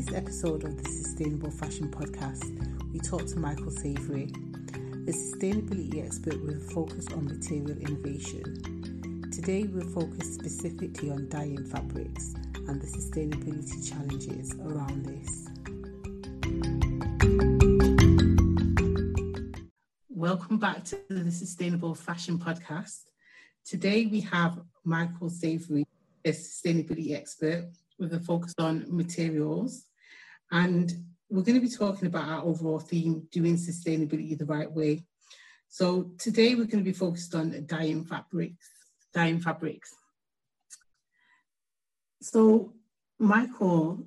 this episode of the Sustainable Fashion Podcast, we talk to Michael Savarie, a sustainability expert with a focus on material innovation. Today, we'll focus specifically on dyeing fabrics and the sustainability challenges around this. Welcome back to the Sustainable Fashion Podcast. Today, we have Michael Savarie, a sustainability expert with a focus on materials. And we're going to be talking about our overall theme, doing sustainability the right way. So today we're going to be focused on dyeing fabrics, dyeing fabrics. So Michael,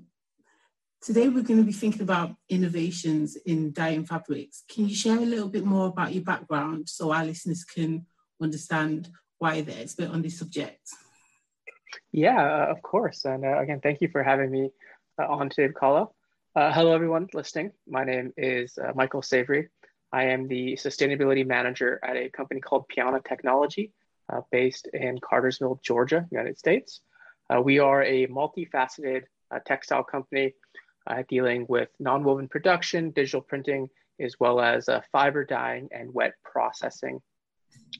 today we're going to be thinking about innovations in dyeing fabrics. Can you share a little bit more about your background so our listeners can understand why you're the expert on this subject? Yeah, of course. And uh, again, thank you for having me uh, on today's call. Uh, hello, everyone listening. My name is uh, Michael Savarie. I am the sustainability manager at a company called Piana Technology, uh, based in Cartersville, Georgia, United States. we are a multifaceted textile company dealing with nonwoven production, digital printing, as well as fiber dyeing and wet processing,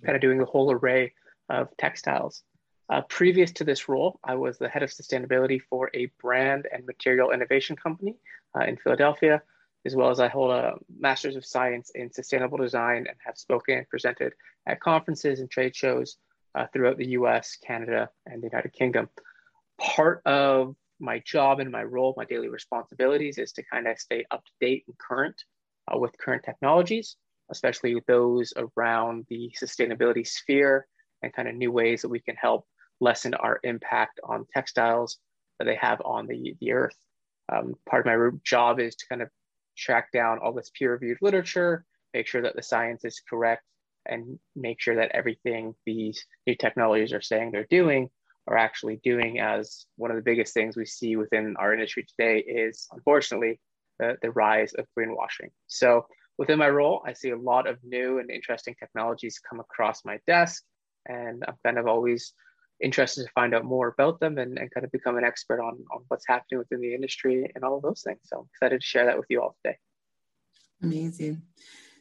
kind of doing the whole array of textiles. Uh, previous to this role, I was the head of sustainability for a brand and material innovation company uh, in Philadelphia, as well as I hold a master's of science in sustainable design and have spoken and presented at conferences and trade shows uh, throughout the US, Canada, and the United Kingdom. Part of my job and my role, my daily responsibilities is to kind of stay up to date and current uh, with current technologies, especially those around the sustainability sphere and kind of new ways that we can help lessen our impact on textiles that they have on the, the earth. Um, part of my job is to kind of track down all this peer reviewed literature, make sure that the science is correct, and make sure that everything these new technologies are saying they're doing are actually doing as one of the biggest things we see within our industry today is unfortunately the, the rise of greenwashing. So within my role, I see a lot of new and interesting technologies come across my desk. And I'm kind of always interested to find out more about them and, and kind of become an expert on, on what's happening within the industry and all of those things. So I'm excited to share that with you all today. Amazing.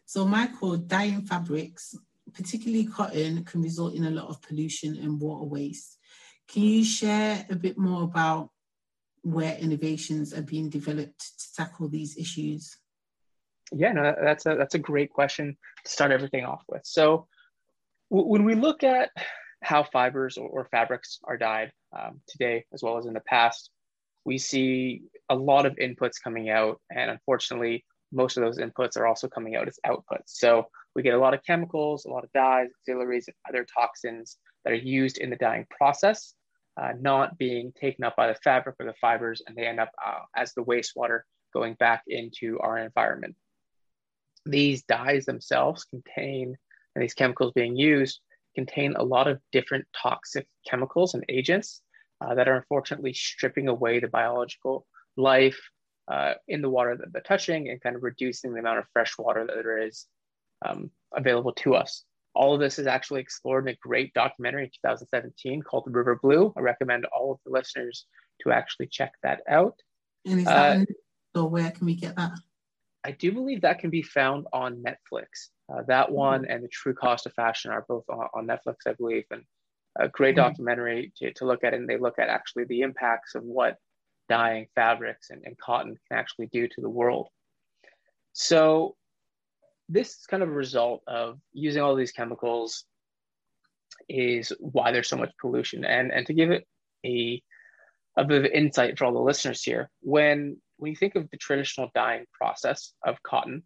So, Michael, dyeing fabrics, particularly cotton, can result in a lot of pollution and water waste. Can you share a bit more about where innovations are being developed to tackle these issues? Yeah, no, that's a that's a great question to start everything off with. So, w- when we look at how fibers or, or fabrics are dyed um, today, as well as in the past. We see a lot of inputs coming out, and unfortunately, most of those inputs are also coming out as outputs. So we get a lot of chemicals, a lot of dyes, auxiliaries, and other toxins that are used in the dyeing process, uh, not being taken up by the fabric or the fibers, and they end up uh, as the wastewater going back into our environment. These dyes themselves contain, and these chemicals being used contain a lot of different toxic chemicals and agents uh, that are unfortunately stripping away the biological life uh, in the water that they're touching and kind of reducing the amount of fresh water that there is um, available to us. All of this is actually explored in a great documentary in 2017 called The River Blue. I recommend all of the listeners to actually check that out. And is that uh, so where can we get that? I do believe that can be found on Netflix. Uh, that mm-hmm. one and the True Cost of Fashion are both on, on Netflix, I believe, and a great mm-hmm. documentary to, to look at. And they look at actually the impacts of what dyeing fabrics and, and cotton can actually do to the world. So this is kind of a result of using all these chemicals is why there's so much pollution. And, and to give it a, a bit of insight for all the listeners here, when when you think of the traditional dyeing process of cotton,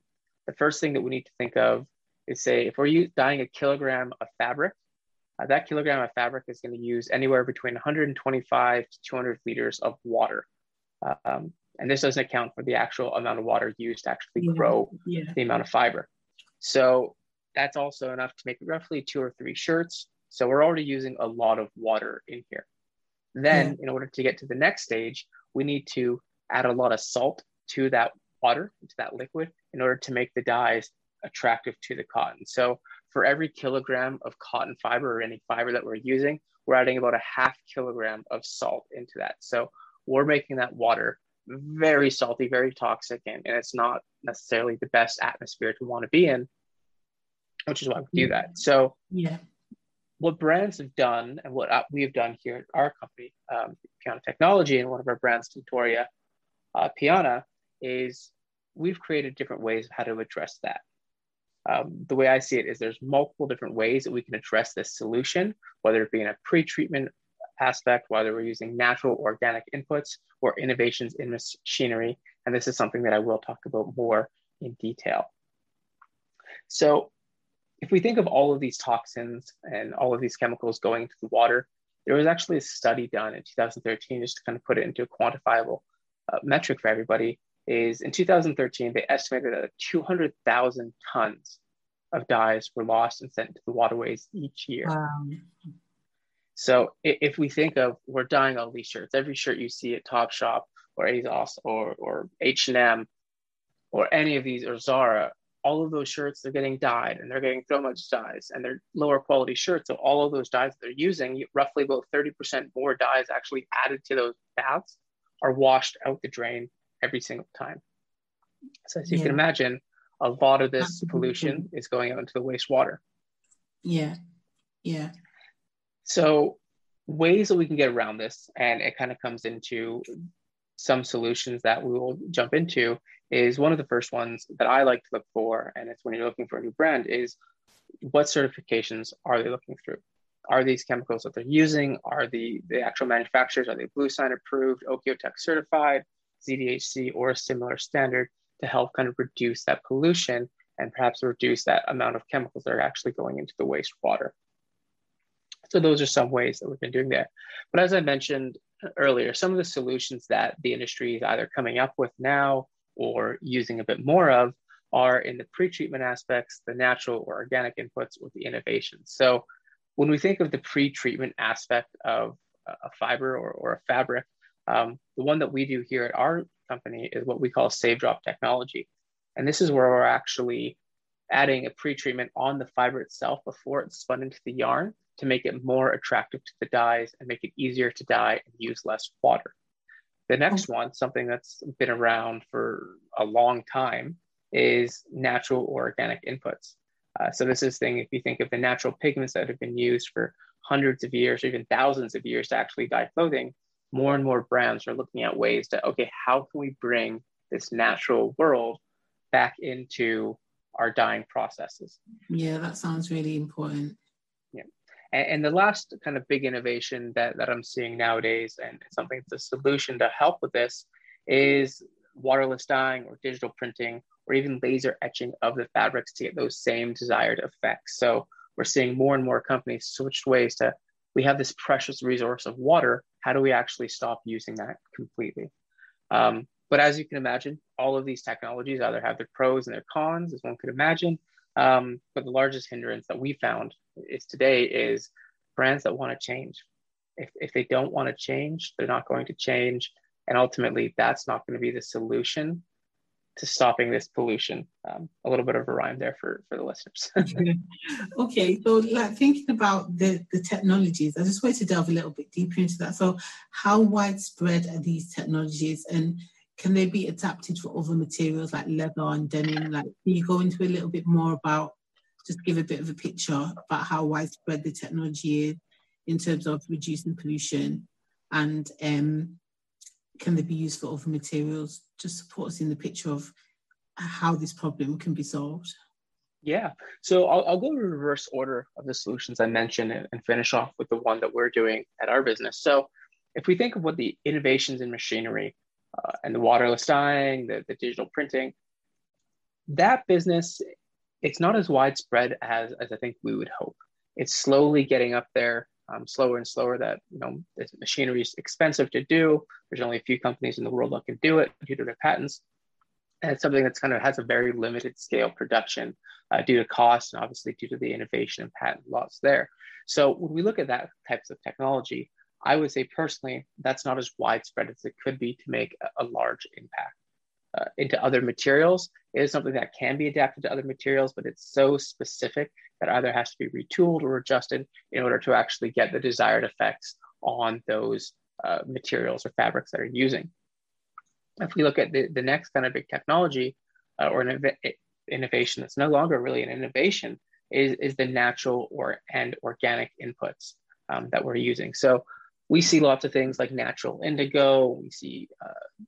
the first thing that we need to think of is say, if we're dyeing a kilogram of fabric, uh, that kilogram of fabric is going to use anywhere between 125 to 200 liters of water. Um, and this doesn't account for the actual amount of water used to actually yeah. grow yeah. the amount of fiber. So that's also enough to make roughly two or three shirts. So we're already using a lot of water in here. Then, yeah. in order to get to the next stage, we need to add a lot of salt to that water, to that liquid, in order to make the dyes attractive to the cotton. So for every kilogram of cotton fiber or any fiber that we're using, we're adding about a half kilogram of salt into that. So we're making that water very salty, very toxic, and, and it's not necessarily the best atmosphere to want to be in, which is why we do that. So, yeah, what brands have done and what we have done here at our company, um, Piana Technology, and one of our brands, Tintoria uh, Piana, is we've created different ways of how to address that. Um, the way I see it is there's multiple different ways that we can address this solution, whether it be in a pre-treatment aspect, whether we're using natural organic inputs or innovations in machinery. And this is something that I will talk about more in detail. So if we think of all of these toxins and all of these chemicals going into the water, there was actually a study done in 2013, just to kind of put it into a quantifiable uh, metric for everybody, is in 2013, they estimated that 200,000 tons of dyes were lost and sent to the waterways each year. Wow. So if we think of we're dyeing all these shirts, every shirt you see at Topshop or ASOS or or H&M or any of these or Zara, all of those shirts they're getting dyed and they're getting so much dyes and they're lower quality shirts. So all of those dyes they're using, roughly about 30% more dyes actually added to those baths are washed out the drain every single time. So as you yeah. can imagine, a lot of this pollution is going out into the wastewater. Yeah. Yeah. So ways that we can get around this, and it kind of comes into some solutions that we will jump into is one of the first ones that I like to look for, and it's when you're looking for a new brand, is what certifications are they looking through? Are these chemicals that they're using? Are the, the actual manufacturers, are they Blue Sign approved, Oeko-Tex certified, ZDHC, or a similar standard to help kind of reduce that pollution and perhaps reduce that amount of chemicals that are actually going into the wastewater? So those are some ways that we've been doing there. But as I mentioned earlier, some of the solutions that the industry is either coming up with now or using a bit more of are in the pre-treatment aspects, the natural or organic inputs, or the innovations. So when we think of the pre-treatment aspect of a fiber or, or a fabric, um, the one that we do here at our company is what we call save drop technology. And this is where we're actually adding a pre-treatment on the fiber itself before it's spun into the yarn to make it more attractive to the dyes and make it easier to dye and use less water. The next one, something that's been around for a long time, is natural or organic inputs. Uh, so this is thing if you think of the natural pigments that have been used for hundreds of years or even thousands of years to actually dye clothing, more and more brands are looking at ways to okay, how can we bring this natural world back into our dyeing processes? Yeah, that sounds really important. And, and, the last kind of big innovation that, that I'm seeing nowadays, and something that's a solution to help with this, is waterless dyeing or digital printing or even laser etching of the fabrics to get those same desired effects. So we're seeing more and more companies switch ways to we have this precious resource of water. How do we actually stop using that completely? Um, but as you can imagine, all of these technologies either have their pros and their cons, as one could imagine. Um, but the largest hindrance that we found is today is brands that want to change. If, if they don't want to change, they're not going to change. And ultimately, that's not going to be the solution to stopping this pollution. Um, a little bit of a rhyme there for, for the listeners. okay, so like thinking about the, the technologies, I just wanted to delve a little bit deeper into that. So, how widespread are these technologies and can they be adapted for other materials like leather and denim? Like, can you go into a little bit more about, just give a bit of a picture about how widespread the technology is in terms of reducing pollution and um, can they be used for other materials? Just support us in the picture of how this problem can be solved. Yeah, so I'll, I'll go in reverse order of the solutions I mentioned and, and finish off with the one that we're doing at our business. So if we think of what the innovations in machinery uh, and the waterless dyeing, the, the digital printing. That business, it's not as widespread as, as I think we would hope. It's slowly getting up there, um, slower and slower that, you know, this machinery is expensive to do. There's only a few companies in the world that can do it due to their patents. And it's something that's kind of has a very limited scale production uh, due to cost and obviously due to the innovation and patent laws there. So when we look at that types of technology, I would say personally, that's not as widespread as it could be to make a, a large impact. Uh, into other materials it is something that can be adapted to other materials, but it's so specific that either has to be retooled or adjusted in order to actually get the desired effects on those uh, materials or fabrics that are using. if we look at the, the next kind of big technology uh, or an innovation that's no longer really an innovation is, is the natural or and organic inputs um, that we're using. So we see lots of things like natural indigo. We see uh,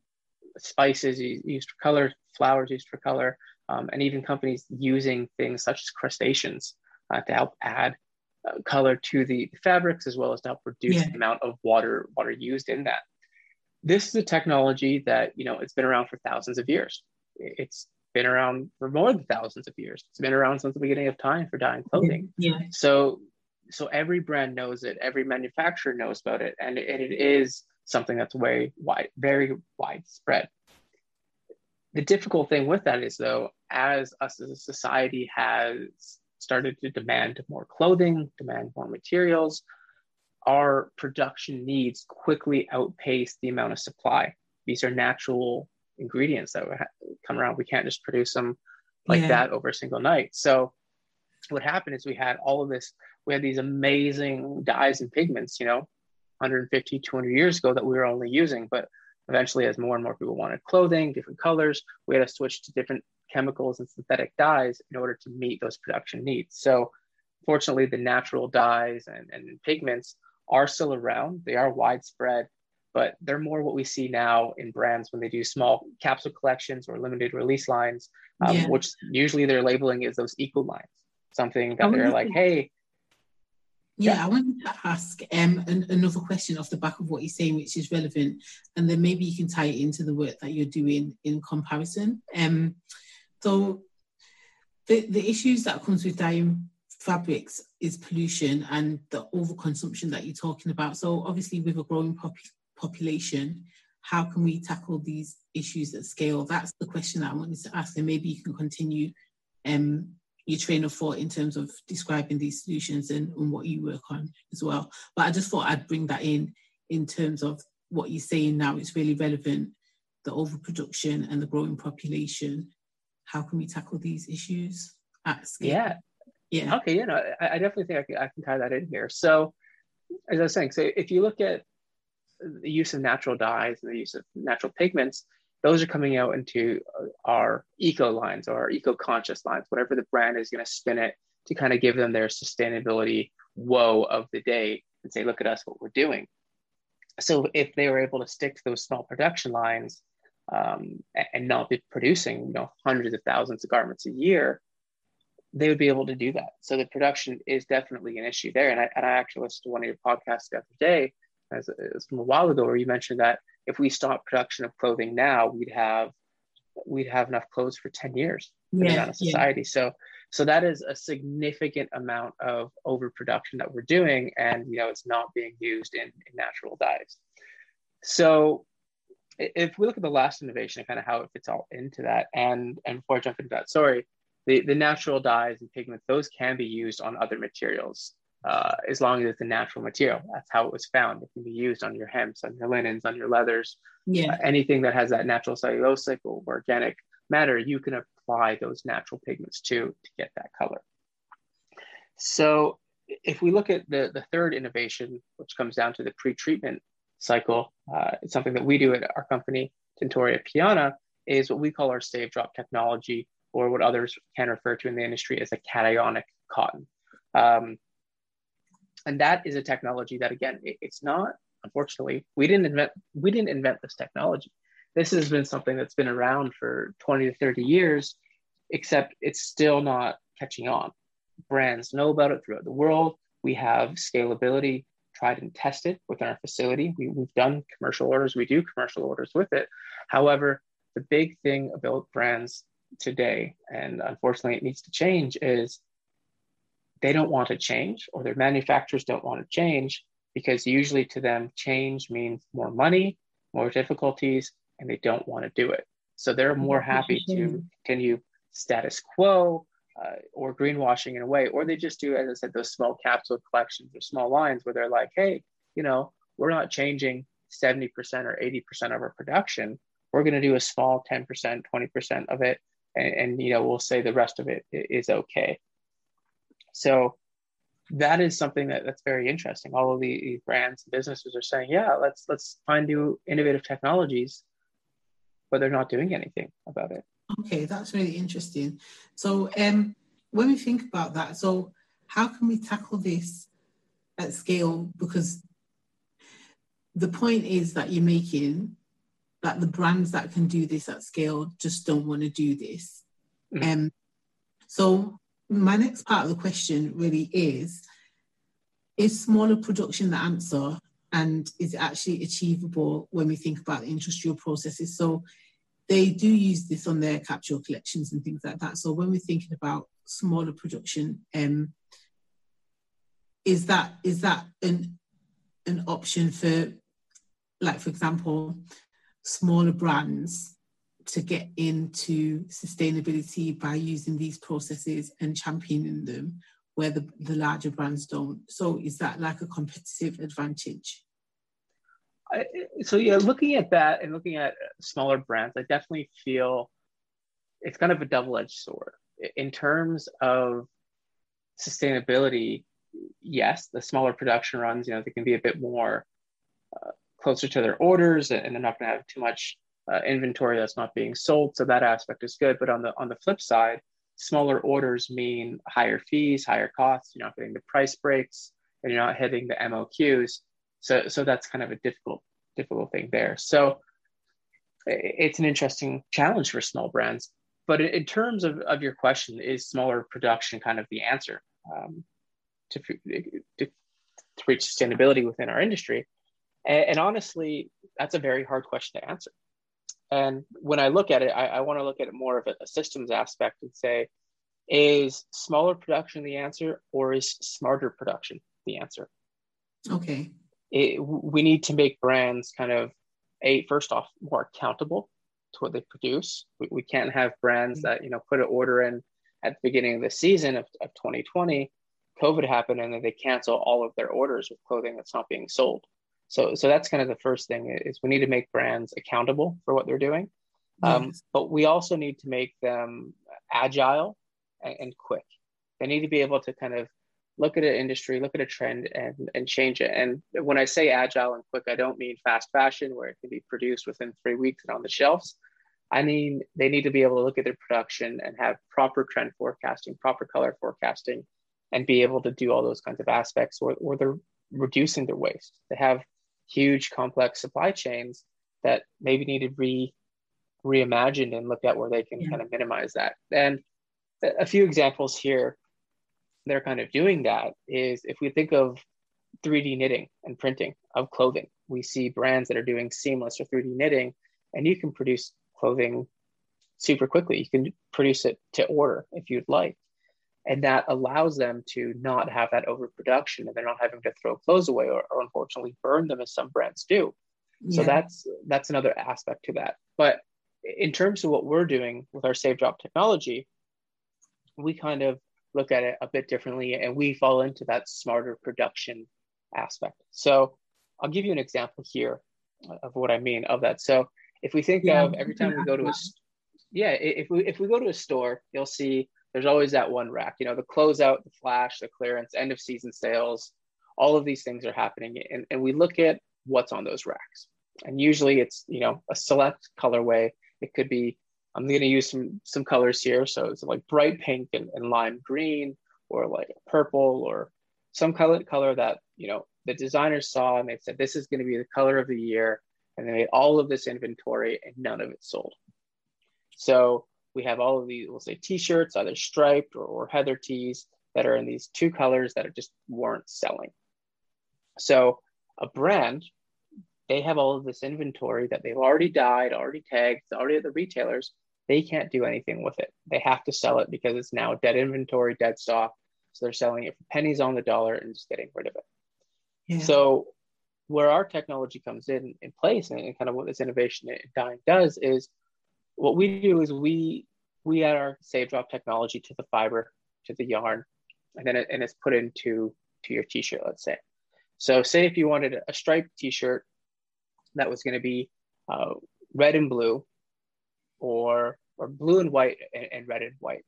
spices used for color, flowers used for color, um, and even companies using things such as crustaceans uh, to help add uh, color to the fabrics as well as to help reduce yeah. the amount of water water used in that. This is a technology that you know it's been around for thousands of years. It's been around for more than thousands of years. It's been around since the beginning of time for dyeing clothing. Yeah. So so every brand knows it, every manufacturer knows about it, and it, it is something that's way wide, very widespread. The difficult thing with that is though, as us as a society has started to demand more clothing, demand more materials, our production needs quickly outpace the amount of supply. These are natural ingredients that come around. We can't just produce them like yeah. that over a single night. So what happened is we had all of this, we had these amazing dyes and pigments, you know, 150, 200 years ago that we were only using. But eventually, as more and more people wanted clothing, different colors, we had to switch to different chemicals and synthetic dyes in order to meet those production needs. So, fortunately, the natural dyes and, and pigments are still around, they are widespread. But they're more what we see now in brands when they do small capsule collections or limited release lines, um, yeah. which usually they're labeling as those eco lines, something that they're like, hey, yeah, I wanted to ask um, an, another question off the back of what you're saying, which is relevant, and then maybe you can tie it into the work that you're doing in comparison. Um, so, the, the issues that comes with dyeing fabrics is pollution and the overconsumption that you're talking about. So, obviously, with a growing pop- population, how can we tackle these issues at scale? That's the question that I wanted to ask, and maybe you can continue um, your train of thought in terms of describing these solutions and, and what you work on as well. But I just thought I'd bring that in in terms of what you're saying now. It's really relevant the overproduction and the growing population. How can we tackle these issues at scale? Yeah. Yeah. Okay. You know, I, I definitely think I can, I can tie that in here. So, as I was saying, so if you look at the use of natural dyes and the use of natural pigments, those are coming out into uh, our eco lines or our eco conscious lines, whatever the brand is going to spin it to kind of give them their sustainability woe of the day and say, look at us, what we're doing. So if they were able to stick to those small production lines um, and not be producing, you know, hundreds of thousands of garments a year, they would be able to do that. So the production is definitely an issue there. And I, and I actually listened to one of your podcasts the other day, as, as from a while ago, where you mentioned that if we stop production of clothing now, we'd have we'd have enough clothes for 10 years for yeah, the amount of society. Yeah. So so that is a significant amount of overproduction that we're doing, and you know it's not being used in, in natural dyes. So if we look at the last innovation, kind of how it fits all into that, and and before I jump into that, sorry, the, the natural dyes and pigments, those can be used on other materials uh, as long as it's a natural material. That's how it was found. It can be used on your hems, on your linens, on your leathers, yeah. Uh, anything that has that natural cellulosic or organic matter, you can apply those natural pigments to to get that color. So if we look at the, the third innovation, which comes down to the pre-treatment cycle, uh, it's something that we do at our company, Tintoria Piana, is what we call our save drop technology, or what others can refer to in the industry as a cationic cotton. Um, and that is a technology that again it, it's not unfortunately we didn't invent we didn't invent this technology. This has been something that's been around for 20 to 30 years except it's still not catching on. Brands know about it throughout the world. We have scalability tried and tested within our facility. We, we've done commercial orders. We do commercial orders with it. However the big thing about brands today and unfortunately it needs to change is they don't want to change or their manufacturers don't want to change because usually to them change means more money more difficulties and they don't want to do it. So they're more happy to continue status quo uh, or greenwashing in a way or they just do as i said those small capsule collections or small lines where they're like hey you know we're not changing 70% or 80% of our production. We're going to do a small 10% 20% of it and, and you know we'll say the rest of it is okay so that is something that, that's very interesting. All of the brands and businesses are saying, yeah, let's let's find new innovative technologies but they're not doing anything about it. Okay, that's really interesting. So, um, when we think about that, so how can we tackle this at scale? Because the point is that you're making that the brands that can do this at scale just don't want to do this. Mm-hmm. Um, so my next part of the question really is: Is smaller production the answer, and is it actually achievable when we think about industrial processes? So they do use this on their capsule collections and things like that. So when we're thinking about smaller production, um, is that is that an an option for, like for example, smaller brands to get into sustainability by using these processes and championing them where the, the larger brands don't. So is that like a competitive advantage? I, so yeah, looking at that and looking at smaller brands, I definitely feel it's kind of a double-edged sword in terms of sustainability. Yes, the smaller production runs, you know, they can be a bit more uh, closer to their orders, and they're not going to have too much uh, inventory that's not being sold. So that aspect is good. But on the on the flip side, smaller orders mean higher fees, higher costs. You're not getting the price breaks, and you're not hitting the MOQs. So, so that's kind of a difficult, difficult thing there. So it's an interesting challenge for small brands. But in terms of, of your question, is smaller production kind of the answer um, to, to, to reach sustainability within our industry? And, and, honestly, that's a very hard question to answer. And when I look at it, I, I want to look at it more of a, a systems aspect and say, is smaller production the answer or is smarter production the answer? Okay it, we need to make brands kind of a first off more accountable to what they produce. We, we can't have brands that you know put an order in at the beginning of the season of, of 2020, COVID happened, and then they cancel all of their orders with clothing that's not being sold. So, so that's kind of the first thing is we need to make brands accountable for what they're doing, um, but we also need to make them agile and, and quick. They need to be able to kind of look at an industry, look at a trend, and and change it. And when I say agile and quick, I don't mean fast fashion where it can be produced within three weeks and on the shelves. I mean they need to be able to look at their production and have proper trend forecasting, proper color forecasting, and be able to do all those kinds of aspects. Or, or they're reducing their waste. They have huge, complex supply chains that maybe need to be reimagined and look at where they can yeah. kind of minimize that. And a few examples here they're kind of doing that is if we think of 3D knitting and printing of clothing, we see brands that are doing seamless or 3D knitting, and you can produce clothing super quickly. You can produce it to order if you'd like. And that allows them to not have that overproduction and they're not having to throw clothes away or, or unfortunately burn them as some brands do. Yeah. So that's that's another aspect to that. But in terms of what we're doing with our Save Drop technology, we kind of look at it a bit differently and we fall into that smarter production aspect. So I'll give you an example here of what I mean of that. So if we think yeah. of every time we go to a yeah, if we if we go to a store, you'll see there's always that one rack, you know, the closeout, the flash, the clearance, end of season sales, all of these things are happening. And, and we look at what's on those racks. And usually it's, you know, a select colorway. It could be I'm going to use some some colors here. So it's like bright pink and, and lime green, or like purple, or some color color that you know the designers saw and they said this is going to be the color of the year, and they made all of this inventory and none of it sold. So we have all of these, we'll say t-shirts, either striped or, or heather tees that are in these two colors that are just weren't selling. So a brand, they have all of this inventory that they've already dyed, already tagged, already at the retailers, they can't do anything with it. They have to sell it because it's now dead inventory, dead stock. So they're selling it for pennies on the dollar and just getting rid of it. Yeah. So where our technology comes in in place and, and kind of what this innovation in dyeing does is what we do is we we add our save drop technology to the fiber to the yarn and then it, and it's put into to your t-shirt let's say so say if you wanted a striped t-shirt that was going to be uh, red and blue or or blue and white and, and red and white.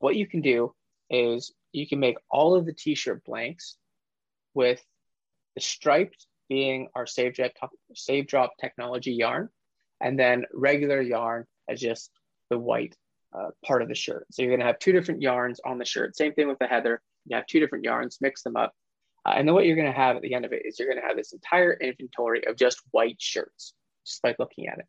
What you can do is you can make all of the t-shirt blanks with the striped being our save, jet, save drop technology yarn and then regular yarn as just the white uh, part of the shirt. So you're going to have two different yarns on the shirt. Same thing with the heather. You have two different yarns, mix them up. Uh, and then what you're going to have at the end of it is you're going to have this entire inventory of just white shirts, just by looking at it.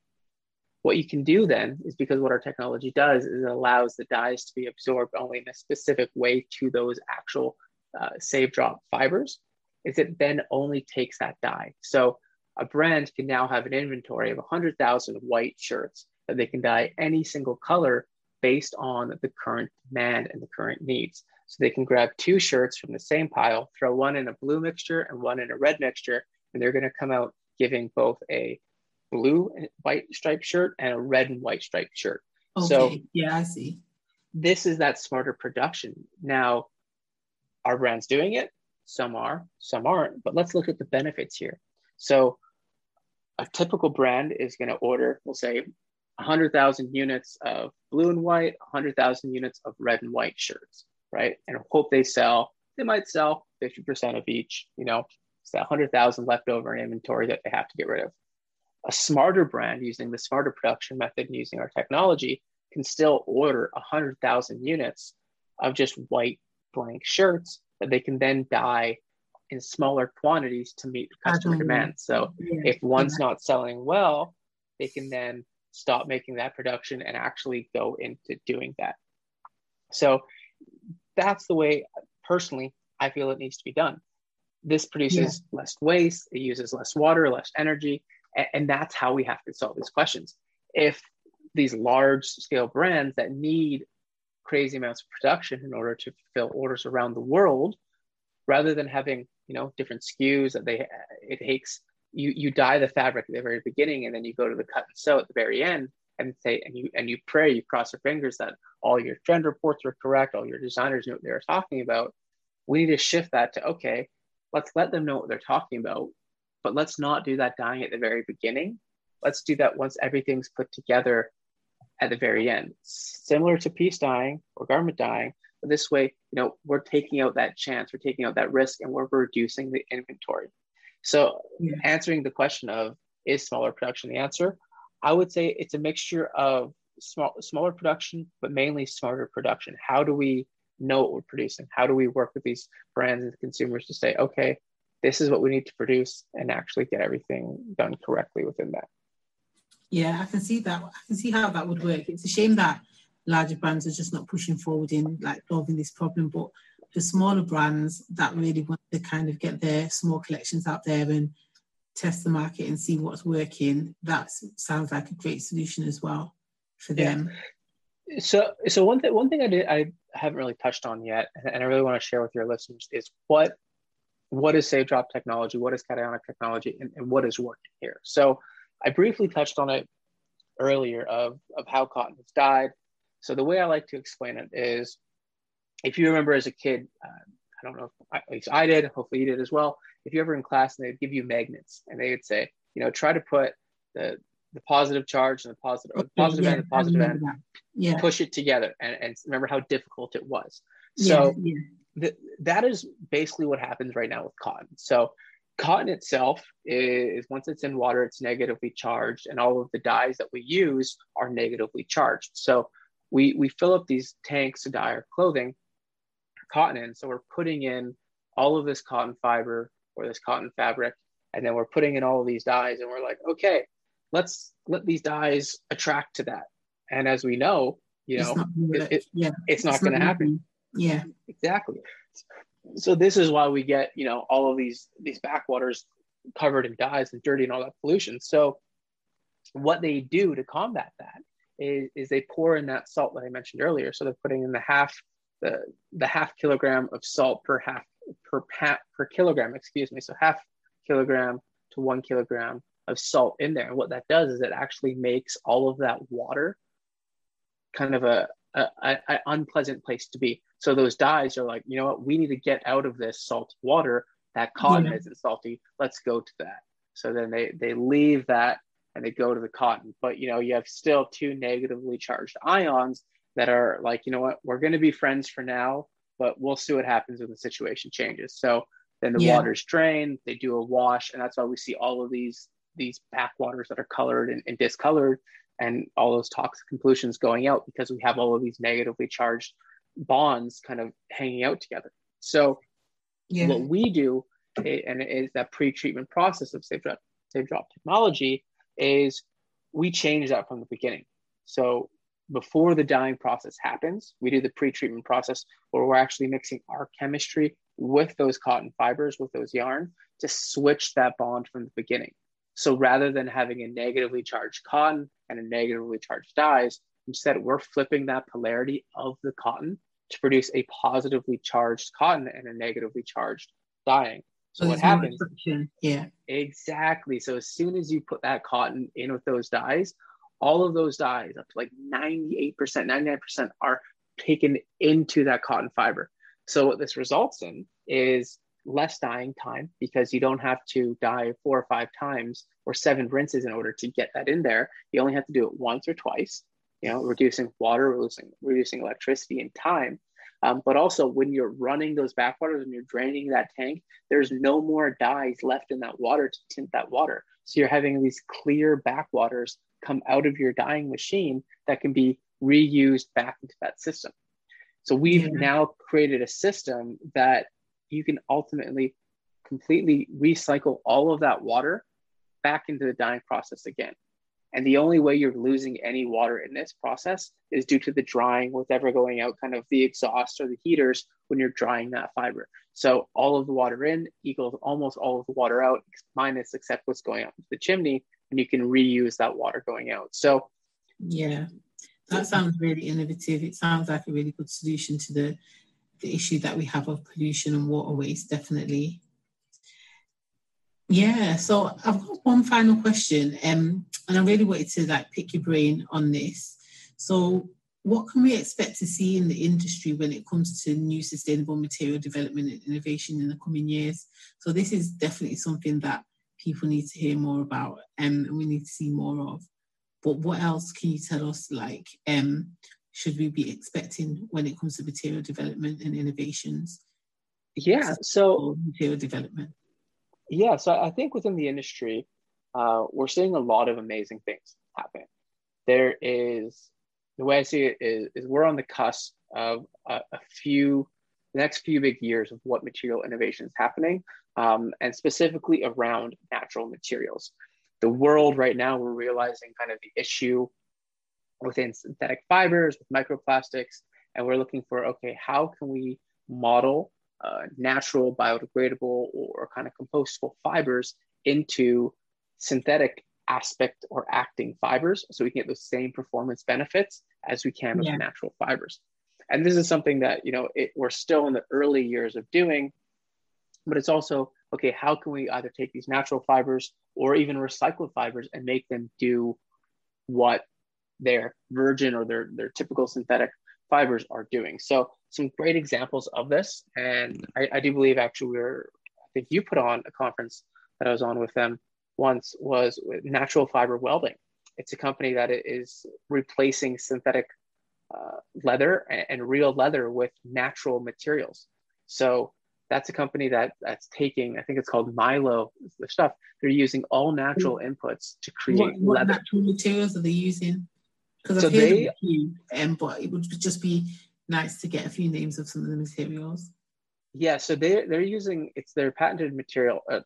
What you can do then is because what our technology does is it allows the dyes to be absorbed only in a specific way to those actual uh, save drop fibers, is it then only takes that dye. So a brand can now have an inventory of 100,000 white shirts that they can dye any single color based on the current demand and the current needs. So they can grab two shirts from the same pile, throw one in a blue mixture and one in a red mixture, and they're going to come out giving both a blue and white striped shirt and a red and white striped shirt. Okay. So yeah, I see. This is that smarter production. Now, are brands doing it? Some are, some aren't. But let's look at the benefits here. So, a typical brand is going to order, we'll say, 100,000 units of blue and white, 100,000 units of red and white shirts, right? And hope they sell, they might sell 50% of each, you know, it's that 100,000 left over in inventory that they have to get rid of. A smarter brand using the smarter production method and using our technology can still order 100,000 units of just white blank shirts that they can then dye in smaller quantities to meet customer demand. So yeah. if one's yeah. not selling well, they can then stop making that production and actually go into doing that. So that's the way personally I feel it needs to be done. This produces yeah. less waste, it uses less water, less energy, and, and that's how we have to solve these questions. If these large scale brands that need crazy amounts of production in order to fulfill orders around the world, rather than having you know different SKUs that they it takes you you dye the fabric at the very beginning and then you go to the cut and sew at the very end and say and you and you pray you cross your fingers that all your trend reports are correct all your designers know what they're talking about. We need to shift that to okay let's let them know what they're talking about but let's not do that dyeing at the very beginning. Let's do that once everything's put together at the very end. Similar to piece dyeing or garment dyeing but this way you know we're taking out that chance we're taking out that risk and we're reducing the inventory so, yeah. answering the question of is smaller production the answer? I would say it's a mixture of small, smaller production, but mainly smarter production. How do we know what we're producing? How do we work with these brands and consumers to say, okay, this is what we need to produce and actually get everything done correctly within that? Yeah, I can see that. I can see how that would work. It's a shame that larger brands are just not pushing forward in like solving this problem, but the smaller brands that really want to kind of get their small collections out there and test the market and see what's working, that sounds like a great solution as well for them. Yeah. So, so one thing, one thing I did, I haven't really touched on yet, and I really want to share with your listeners is what, what is Save Drop technology, what is cationic technology, and, and what is working here. So, I briefly touched on it earlier of of how cotton is dyed. So the way I like to explain it is if you remember as a kid, uh, I don't know, if, at least I did, hopefully you did as well. If you ever in class and they'd give you magnets and they would say, you know, try to put the the positive charge and the positive, the positive yeah, end, the positive end, yeah. push it together, and, and remember how difficult it was. So yeah, yeah. that is basically what happens right now with cotton. So cotton itself is once it's in water, it's negatively charged, and all of the dyes that we use are negatively charged. So we we fill up these tanks to dye our clothing, cotton in. So we're putting in all of this cotton fiber or this cotton fabric, and then we're putting in all of these dyes, and we're like, okay, let's let these dyes attract to that. And as we know, you know, it's it, it, yeah, it's not going to happen. Yeah, exactly. So this is why we get you know all of these these backwaters covered in dyes and dirty and all that pollution. So what they do to combat that is, is they pour in that salt that I mentioned earlier. So they're putting in the half the the half kilogram of salt per half per per kilogram, excuse me. So half kilogram to one kilogram of salt in there. And what that does is it actually makes all of that water kind of a, a, a, unpleasant place to be. So those dyes are like, you know what, we need to get out of this salt water. That cotton yeah. isn't salty. Let's go to that. So then they they leave that and they go to the cotton. But you know, you have still two negatively charged ions that are like, you know what, we're going to be friends for now, but we'll see what happens when the situation changes. So then the yeah. water's drained, they do a wash, and that's why we see all of these these backwaters that are colored and, and discolored and all those toxic pollutions going out because we have all of these negatively charged bonds kind of hanging out together. So yeah. what we do eh, and it is that pre-treatment process of save drop, save drop technology is we change that from the beginning. So before the dyeing process happens, we do the pre-treatment process where we're actually mixing our chemistry with those cotton fibers, with those yarn to switch that bond from the beginning. So rather than having a negatively charged cotton and a negatively charged dyes, instead we're flipping that polarity of the cotton to produce a positively charged cotton and a negatively charged dyeing. So, so what happens? Yeah. Exactly. So as soon as you put that cotton in with those dyes, all of those dyes, up to like 98%, 99% are taken into that cotton fiber. So what this results in is less dyeing time because you don't have to dye four or five times or seven rinses in order to get that in there. You only have to do it once or twice, you know, reducing water, reducing, reducing electricity and time. Um, but also when you're running those backwaters and you're draining that tank, there's no more dyes left in that water to tint that water. So you're having these clear backwaters come out of your dyeing machine that can be reused back into that system. So we've yeah. now created a system that you can ultimately completely recycle all of that water back into the dyeing process again. And the only way you're losing any water in this process is due to the drying, whatever going out, kind of the exhaust or the heaters when you're drying that fiber. So all of the water in equals almost all of the water out, minus except what's going out into the chimney, and you can reuse that water going out. So yeah, that sounds really innovative. It sounds like a really good solution to the the issue that we have of pollution and water waste, definitely. Yeah, so I've got one final question, um, and I really wanted to like pick your brain on this. So, what can we expect to see in the industry when it comes to new sustainable material development and innovation in the coming years? So, this is definitely something that people need to hear more about, um, and we need to see more of. But what else can you tell us? Like, um, should we be expecting when it comes to material development and innovations? Yeah, so material development. Yeah, so I think within the industry, uh, we're seeing a lot of amazing things happen. There is the way I see it is, is we're on the cusp of a, a, few, the next few big years of what material innovation is happening, um, and specifically around natural materials. The world right now, we're realizing kind of the issue within synthetic fibers, with microplastics, and we're looking for okay, how can we model uh, natural, biodegradable, or kind of compostable fibers into synthetic aspect or acting fibers so we can get the same performance benefits as we can with yeah. natural fibers. And this is something that, you know, it, we're still in the early years of doing, but it's also, okay, how can we either take these natural fibers or even recycled fibers and make them do what their virgin or their, their typical synthetic fibers are doing. So some great examples of this. And I, I do believe actually we are I think you put on a conference that I was on with them once was natural fiber welding. It's a company that is replacing synthetic uh, leather and, and, real leather with natural materials. So that's a company that that's taking, I think it's called milo the stuff. They're using all natural inputs to create what, what leather. natural materials are they using? Because so I've heard they, a few, um, but it would just be nice to get a few names of some of the materials. Yeah, so they they're using it's their patented material uh,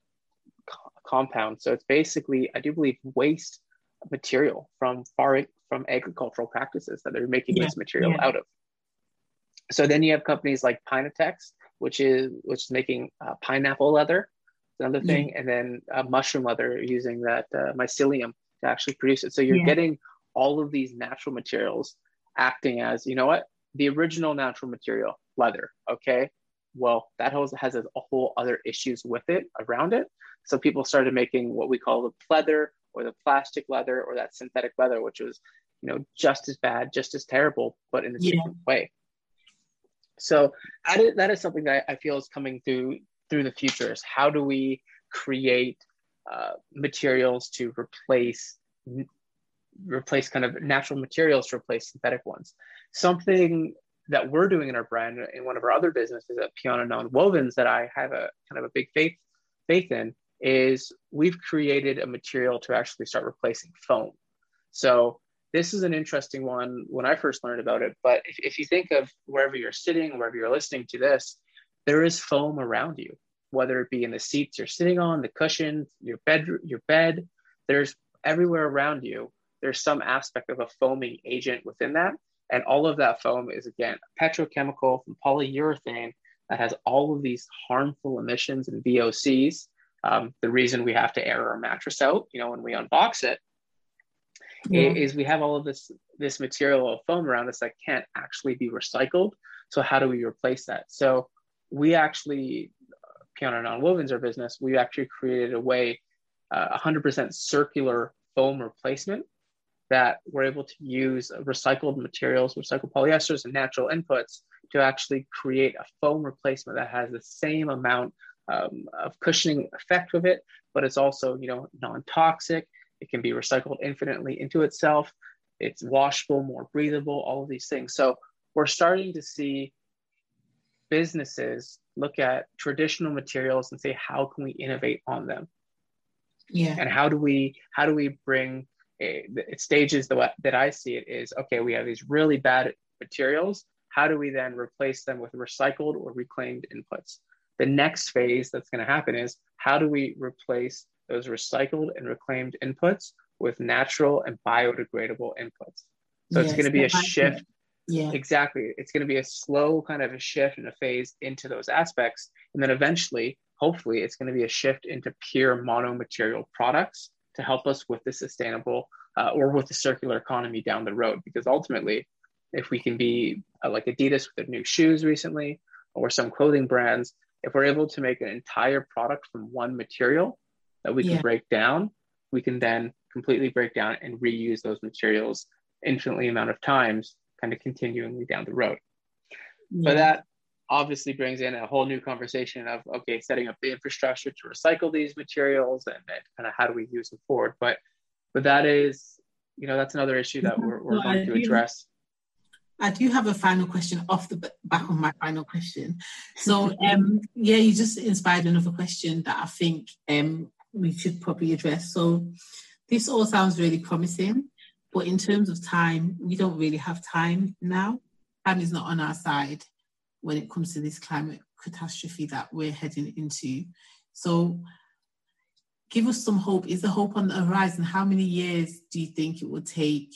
co- compound. So it's basically, I do believe, waste material from far from agricultural practices that they're making yeah, this material yeah. out of. So then you have companies like Pinatex, which is which is making uh, pineapple leather, another thing, yeah. and then uh, mushroom leather using that uh, mycelium to actually produce it. So you're getting all of these natural materials acting as, you know what, the original natural material, leather, okay? Well, that has, has a whole other issues with it around it. So people started making what we call the pleather or the plastic leather or that synthetic leather, which was, you know, just as bad, just as terrible, but in a yeah. different way. So that is, that is something that I feel is coming through through the future is how do we create uh, materials to replace replace kind of natural materials to replace synthetic ones. Something that we're doing in our brand in one of our other businesses at Piana Non Wovens that I have a kind of a big faith faith in is we've created a material to actually start replacing foam. So this is an interesting one when I first learned about it. But if, if you think of wherever you're sitting, wherever you're listening to this, there is foam around you, whether it be in the seats you're sitting on, the cushions, your bed, your bed. There's everywhere around you. There's some aspect of a foaming agent within that, and all of that foam is again a petrochemical from polyurethane that has all of these harmful emissions and VOCs. Um, the reason we have to air our mattress out, you know, when we unbox it, yeah. is we have all of this this material of foam around us that can't actually be recycled. So how do we replace that? So we actually, Piana Nonwovens, our business, we actually created a way, uh, 100% circular foam replacement that we're able to use recycled materials, recycled polyesters, and natural inputs to actually create a foam replacement that has the same amount um, of cushioning effect with it, but it's also you know non-toxic. It can be recycled infinitely into itself. It's washable, more breathable, all of these things. So we're starting to see businesses look at traditional materials and say, how can we innovate on them? Yeah. And how do we how do we bring a, it stages the way that I see it is okay, we have these really bad materials. How do we then replace them with recycled or reclaimed inputs? The next phase that's going to happen is how do we replace those recycled and reclaimed inputs with natural and biodegradable inputs? So yes, it's going to be a shift. Yeah. Exactly. It's going to be a slow kind of a shift and a phase into those aspects. And then eventually, hopefully, it's going to be a shift into pure mono-material products to help us with the sustainable uh, or with the circular economy down the road. Because ultimately, if we can be uh, like Adidas with their new shoes recently, or some clothing brands, if we're able to make an entire product from one material that we can yeah. break down, we can then completely break down and reuse those materials infinitely amount of times, kind of continually down the road. Yeah. But that obviously brings in a whole new conversation of okay, setting up the infrastructure to recycle these materials and, and kind of how do we use them forward. But but that is, you know, that's another issue that we're, we're going to address. I do have a final question off the back of my final question. So, um, yeah, you just inspired another question that I think um, we should probably address. So, this all sounds really promising, but in terms of time, we don't really have time now. Time is not on our side when it comes to this climate catastrophe that we're heading into. So, give us some hope. Is the hope on the horizon? How many years do you think it will take?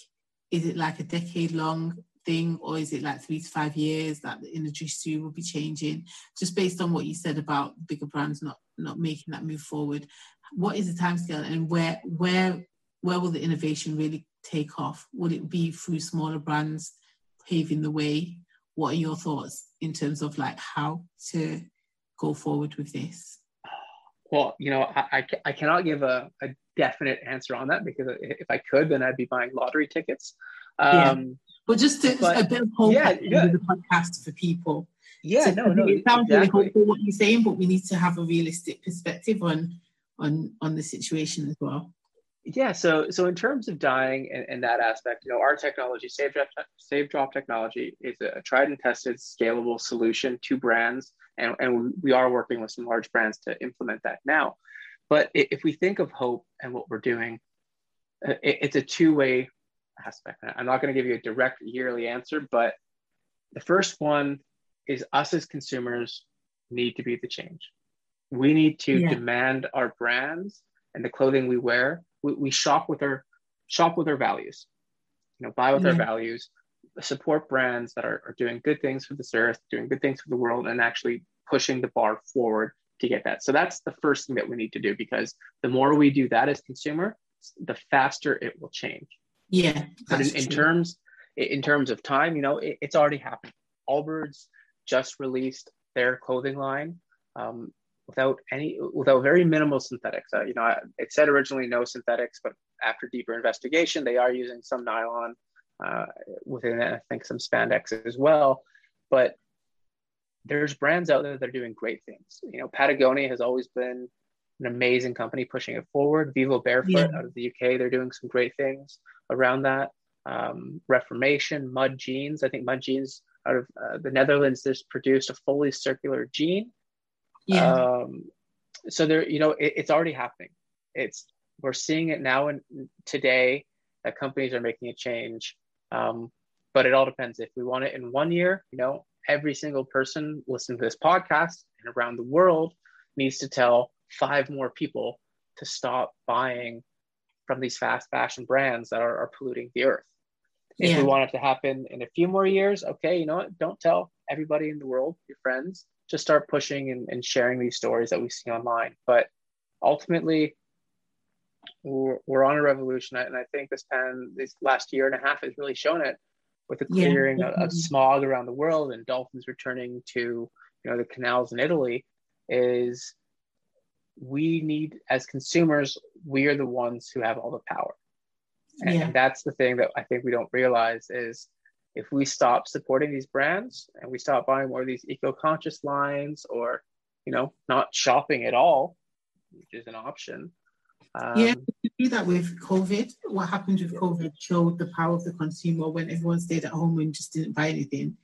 Is it like a decade long thing, or is it like three to five years that the industry will be changing? Just based on what you said about bigger brands not not making that move forward, what is the timescale, and where where where will the innovation really take off? Will it be through smaller brands paving the way? what are your thoughts in terms of like how to go forward with this? Well, you know, I, I, I cannot give a, a definite answer on that because if I could, then I'd be buying lottery tickets. Um, yeah. But just to, but, a bit of hope yeah, yeah. the podcast for people. Yeah, so, no, no. It sounds exactly. really hopeful what you're saying, but we need to have a realistic perspective on on on the situation as well. Yeah so so in terms of dyeing and, and that aspect you know our technology save drop, drop technology is a tried and tested scalable solution to brands and, and we are working with some large brands to implement that now. But if we think of hope and what we're doing uh, it's a two-way aspect. I'm not going to give you a direct yearly answer but the first one is us as consumers need to be the change we need to yeah. demand our brands and the clothing we wear. We, we shop with our shop with our values you know buy with our values support brands that are, are doing good things for this earth doing good things for the world and actually pushing the bar forward to get that. So that's the first thing that we need to do because the more we do that as consumer the faster it will change. Yeah but in, in terms in terms of time you know it, it's already happened. Allbirds just released their clothing line um, without any without very minimal synthetics. Uh, you know, it said originally no synthetics, but after deeper investigation, they are using some nylon uh, within it. I think some spandex as well. But there's brands out there that are doing great things. You know, Patagonia has always been an amazing company pushing it forward. Vivo Barefoot yeah. out of the UK, they're doing some great things around that. Um, Reformation, Mud Jeans. I think Mud Jeans out of uh, the Netherlands, just produced a fully circular jean yeah. Um, so there, you know, it, it's already happening. It's we're seeing it now and today that companies are making a change. Um, but it all depends. If we want it in one year, you know, every single person listening to this podcast and around the world needs to tell five more people to stop buying from these fast fashion brands that are, are polluting the earth. If yeah. we want it to happen in a few more years, okay, you know what? Don't tell everybody in the world, your friends, just start pushing and, and sharing these stories that we see online. But ultimately, we're, we're on a revolution. And I think this pen, this last year and a half has really shown it with the clearing yeah. of, of, smog around the world and dolphins returning to you know the canals in Italy is we need as consumers we are the ones who have all the power and, yeah. and that's the thing that I think we don't realize is if we stop supporting these brands and we stop buying more of these eco-conscious lines or you know not shopping at all which is an option um, yeah, we do that with COVID. What happened with COVID showed the power of the consumer when everyone stayed at home and just didn't buy anything.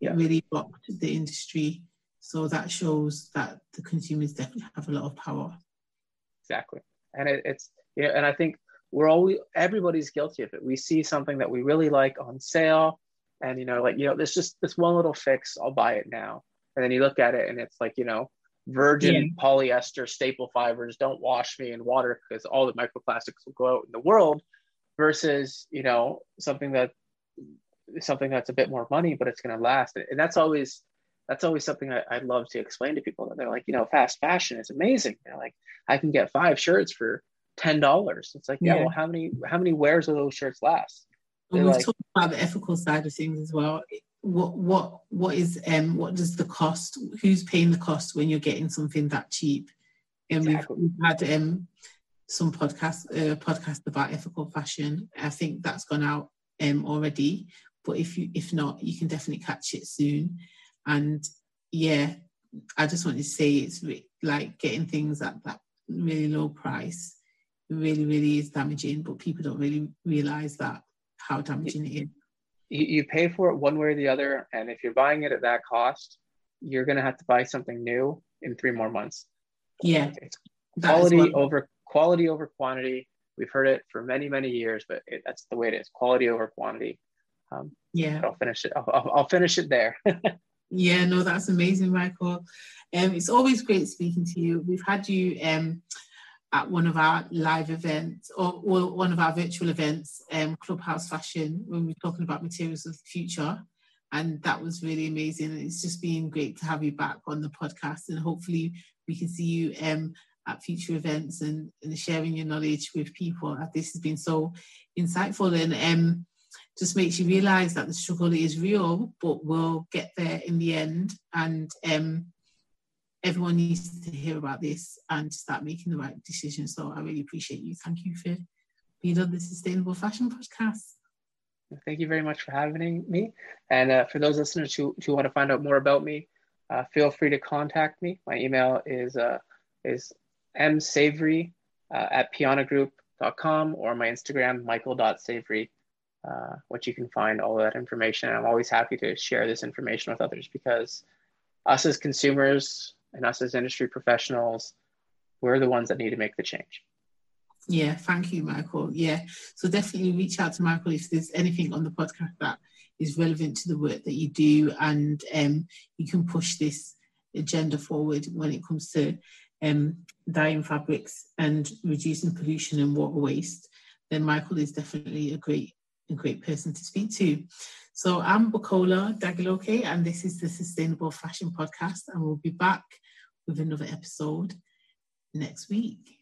It really blocked the industry. So that shows that the consumers definitely have a lot of power. Exactly. And it, it's, yeah, and I think we're always, everybody's guilty of it. We see something that we really like on sale and, you know, like, you know, there's just this one little fix, I'll buy it now. And then you look at it and it's like, you know, virgin yeah. polyester staple fibers don't wash me in water because all the microplastics will go out in the world versus you know something that something that's a bit more money but it's going to last. And that's always that's always something I, I love to explain to people that they're like you know fast fashion is amazing. They're like i can get five shirts for ten dollars. It's like yeah, yeah, well how many how many wears of those shirts last we like, talked about the ethical side of things as well. What what what is um what does the cost who's paying the cost when you're getting something that cheap? And exactly. we've, we've, had um some podcast uh, podcast about ethical fashion. I think that's gone out um already. But if you if not you can definitely catch it soon. And yeah i just want to say it's re- like getting things at that really low price really really is damaging. But people don't really realize that how damaging it is you, you pay for it one way or the other. And if you're buying it at that cost, you're going to have to buy something new in three more months. Yeah. It's quality over quality over quantity. We've heard it for many, many years, but it, that's the way it is quality over quantity. Um, yeah. I'll finish it. I'll, I'll, I'll finish it there. yeah, no, that's amazing, Michael. Um, it's always great speaking to you. We've had you um, at one of our live events or, one of our virtual events, um, Clubhouse Fashion, when we were talking about materials of the future. And that was really amazing. It's just been great to have you back on the podcast. And hopefully, we can see you um, at future events and, and, sharing your knowledge with people. This has been so insightful and um, just makes you realize that the struggle is real, but we'll get there in the end. And um, everyone needs to hear about this and start making the right decisions. So I really appreciate you. Thank you for being on the Sustainable Fashion Podcast. Thank you very much for having me. And uh, for those listeners who, who want to find out more about me, uh, feel free to contact me. My email is uh, is msavarie uh, at pianagroup.com or my Instagram, michael.savarie, uh, which you can find all that information. I'm always happy to share this information with others because us as consumers, and us as industry professionals, we're the ones that need to make the change. Yeah, thank you, Michael. Yeah, so definitely reach out to Michael if there's anything on the podcast that is relevant to the work that you do, and um, you can push this agenda forward when it comes to um, dyeing fabrics and reducing pollution and water waste. Then Michael is definitely a great, a great person to speak to. So I'm Bukola Dagaloke, and this is the Sustainable Fashion Podcast, and we'll be back with another episode next week.